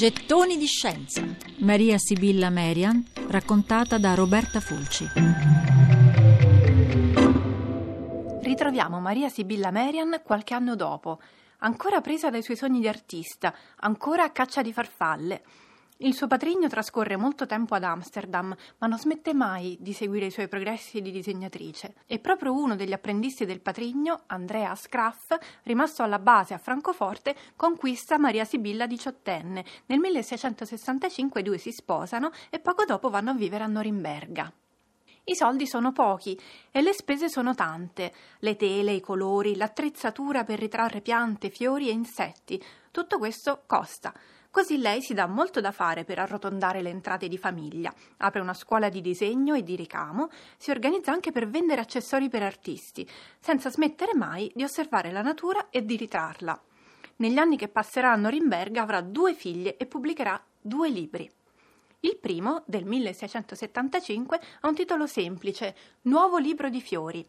Gettoni di scienza. Maria Sibilla Merian, raccontata da Roberta Fulci. Ritroviamo Maria Sibilla Merian qualche anno dopo, ancora presa dai suoi sogni di artista, ancora a caccia di farfalle. Il suo patrigno trascorre molto tempo ad Amsterdam, ma non smette mai di seguire i suoi progressi di disegnatrice. E proprio uno degli apprendisti del patrigno, Andrea Scraff, rimasto alla base a Francoforte, conquista Maria Sibilla diciottenne. Nel 1665 i due si sposano e poco dopo vanno a vivere a Norimberga. I soldi sono pochi e le spese sono tante. Le tele, i colori, l'attrezzatura per ritrarre piante, fiori e insetti. Tutto questo costa. Così lei si dà molto da fare per arrotondare le entrate di famiglia, apre una scuola di disegno e di ricamo, si organizza anche per vendere accessori per artisti, senza smettere mai di osservare la natura e di ritrarla. Negli anni che passerà a Norimberga avrà due figlie e pubblicherà due libri. Il primo, del 1675, ha un titolo semplice, Nuovo libro di fiori,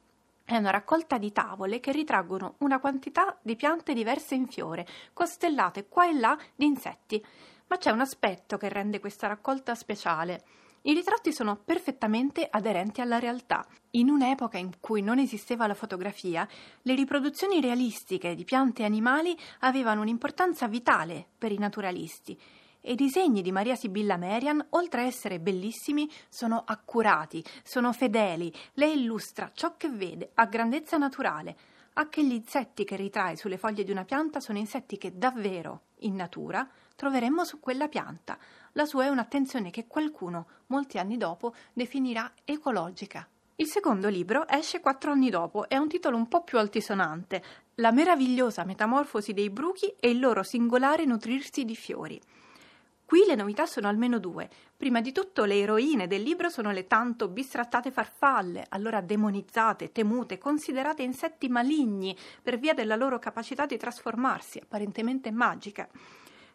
è una raccolta di tavole che ritraggono una quantità di piante diverse in fiore, costellate qua e là di insetti. Ma c'è un aspetto che rende questa raccolta speciale. I ritratti sono perfettamente aderenti alla realtà. In un'epoca in cui non esisteva la fotografia, le riproduzioni realistiche di piante e animali avevano un'importanza vitale per i naturalisti e i disegni di Maria Sibilla Merian, oltre a essere bellissimi, sono accurati, sono fedeli. Lei illustra ciò che vede a grandezza naturale. Anche gli insetti che ritrae sulle foglie di una pianta sono insetti che davvero, in natura, troveremmo su quella pianta. La sua è un'attenzione che qualcuno, molti anni dopo, definirà ecologica. Il secondo libro esce quattro anni dopo e ha un titolo un po' più altisonante, La meravigliosa metamorfosi dei bruchi e il loro singolare nutrirsi di fiori. Qui le novità sono almeno due. Prima di tutto le eroine del libro sono le tanto bistrattate farfalle, allora demonizzate, temute, considerate insetti maligni per via della loro capacità di trasformarsi, apparentemente magica.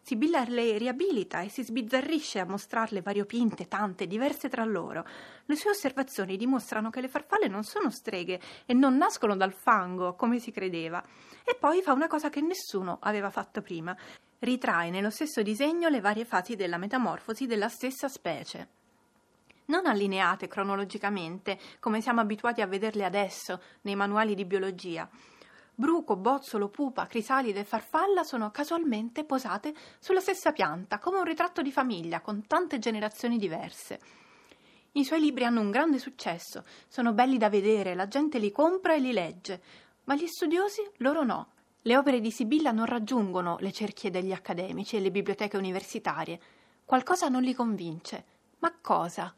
Sibilla le riabilita e si sbizzarrisce a mostrarle variopinte, tante, diverse tra loro. Le sue osservazioni dimostrano che le farfalle non sono streghe e non nascono dal fango, come si credeva. E poi fa una cosa che nessuno aveva fatto prima ritrae nello stesso disegno le varie fasi della metamorfosi della stessa specie. Non allineate cronologicamente, come siamo abituati a vederle adesso nei manuali di biologia. Bruco, bozzolo, pupa, crisalide e farfalla sono casualmente posate sulla stessa pianta, come un ritratto di famiglia, con tante generazioni diverse. I suoi libri hanno un grande successo, sono belli da vedere, la gente li compra e li legge, ma gli studiosi loro no. Le opere di Sibilla non raggiungono le cerchie degli accademici e le biblioteche universitarie. Qualcosa non li convince. Ma cosa?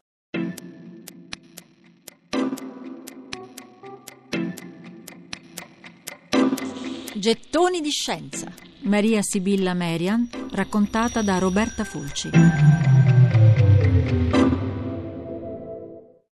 Gettoni di scienza. Maria Sibilla Merian, raccontata da Roberta Fulci.